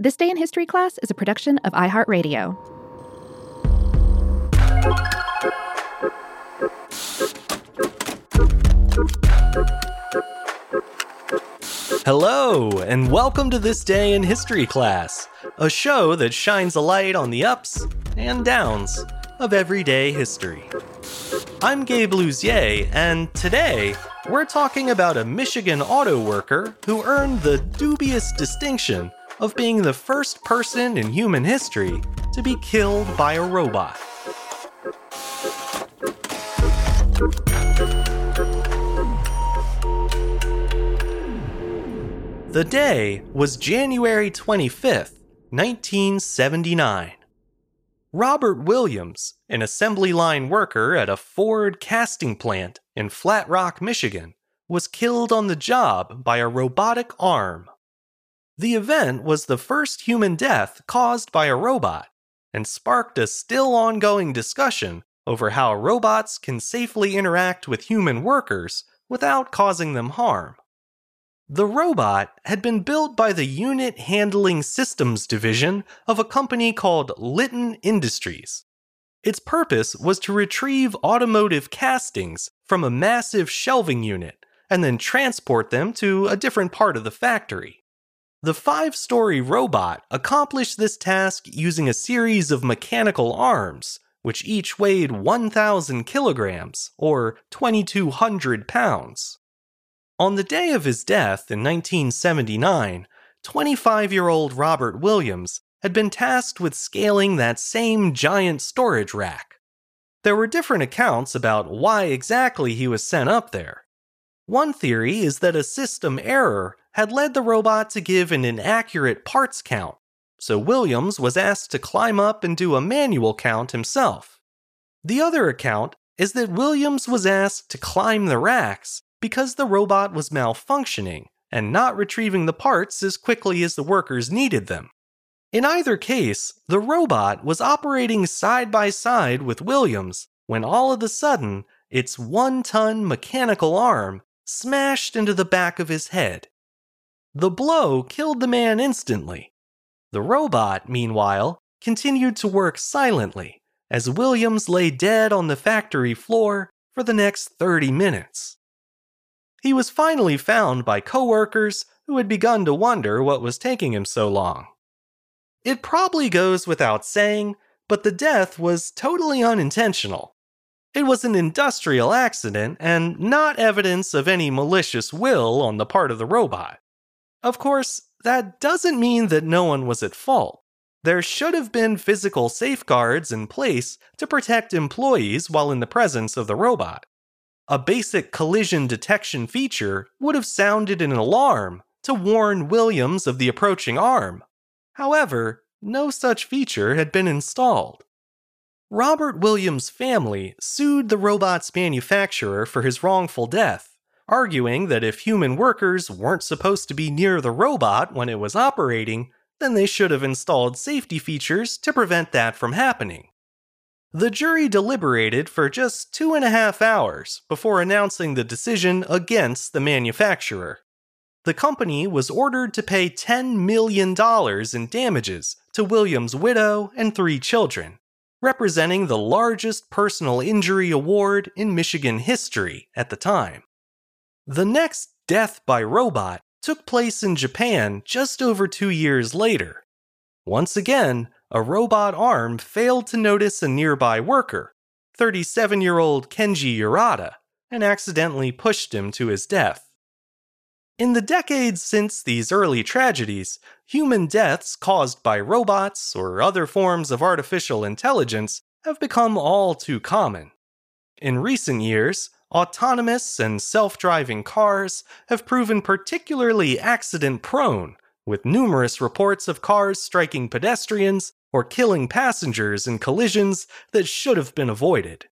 This Day in History class is a production of iHeartRadio. Hello, and welcome to This Day in History class, a show that shines a light on the ups and downs of everyday history. I'm Gabe Luzier, and today we're talking about a Michigan auto worker who earned the dubious distinction of being the first person in human history to be killed by a robot. The day was January 25th, 1979. Robert Williams, an assembly line worker at a Ford casting plant in Flat Rock, Michigan, was killed on the job by a robotic arm. The event was the first human death caused by a robot and sparked a still ongoing discussion over how robots can safely interact with human workers without causing them harm. The robot had been built by the Unit Handling Systems division of a company called Litton Industries. Its purpose was to retrieve automotive castings from a massive shelving unit and then transport them to a different part of the factory. The five story robot accomplished this task using a series of mechanical arms, which each weighed 1,000 kilograms, or 2,200 pounds. On the day of his death in 1979, 25 year old Robert Williams had been tasked with scaling that same giant storage rack. There were different accounts about why exactly he was sent up there. One theory is that a system error had led the robot to give an inaccurate parts count, so Williams was asked to climb up and do a manual count himself. The other account is that Williams was asked to climb the racks because the robot was malfunctioning and not retrieving the parts as quickly as the workers needed them. In either case, the robot was operating side by side with Williams when all of a sudden, its one ton mechanical arm smashed into the back of his head. The blow killed the man instantly. The robot, meanwhile, continued to work silently as Williams lay dead on the factory floor for the next 30 minutes. He was finally found by coworkers who had begun to wonder what was taking him so long. It probably goes without saying, but the death was totally unintentional. It was an industrial accident and not evidence of any malicious will on the part of the robot. Of course, that doesn't mean that no one was at fault. There should have been physical safeguards in place to protect employees while in the presence of the robot a basic collision detection feature would have sounded an alarm to warn Williams of the approaching arm. However, no such feature had been installed. Robert Williams' family sued the robot's manufacturer for his wrongful death, arguing that if human workers weren't supposed to be near the robot when it was operating, then they should have installed safety features to prevent that from happening. The jury deliberated for just two and a half hours before announcing the decision against the manufacturer. The company was ordered to pay $10 million in damages to Williams' widow and three children, representing the largest personal injury award in Michigan history at the time. The next death by robot took place in Japan just over two years later. Once again, a robot arm failed to notice a nearby worker, 37 year old Kenji Urada, and accidentally pushed him to his death. In the decades since these early tragedies, human deaths caused by robots or other forms of artificial intelligence have become all too common. In recent years, autonomous and self driving cars have proven particularly accident prone, with numerous reports of cars striking pedestrians or killing passengers in collisions that should have been avoided.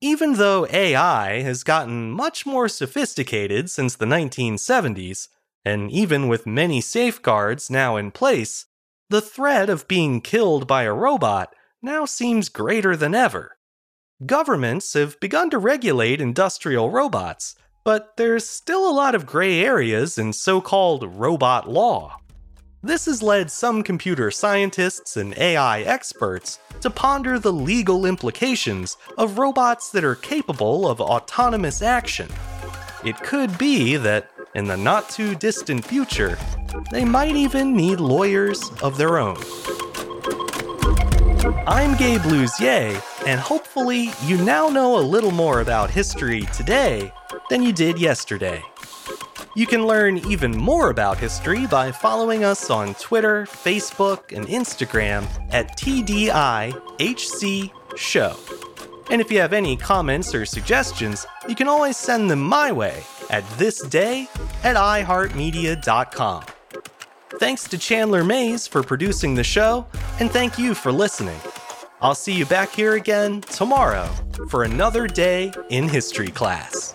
Even though AI has gotten much more sophisticated since the 1970s, and even with many safeguards now in place, the threat of being killed by a robot now seems greater than ever. Governments have begun to regulate industrial robots, but there's still a lot of gray areas in so called robot law. This has led some computer scientists and AI experts to ponder the legal implications of robots that are capable of autonomous action. It could be that, in the not too distant future, they might even need lawyers of their own. I'm Gabe Luzier, and hopefully, you now know a little more about history today than you did yesterday. You can learn even more about history by following us on Twitter, Facebook, and Instagram at TDIHC Show. And if you have any comments or suggestions, you can always send them my way at thisday at iHeartMedia.com. Thanks to Chandler Mays for producing the show, and thank you for listening. I'll see you back here again tomorrow for another day in history class.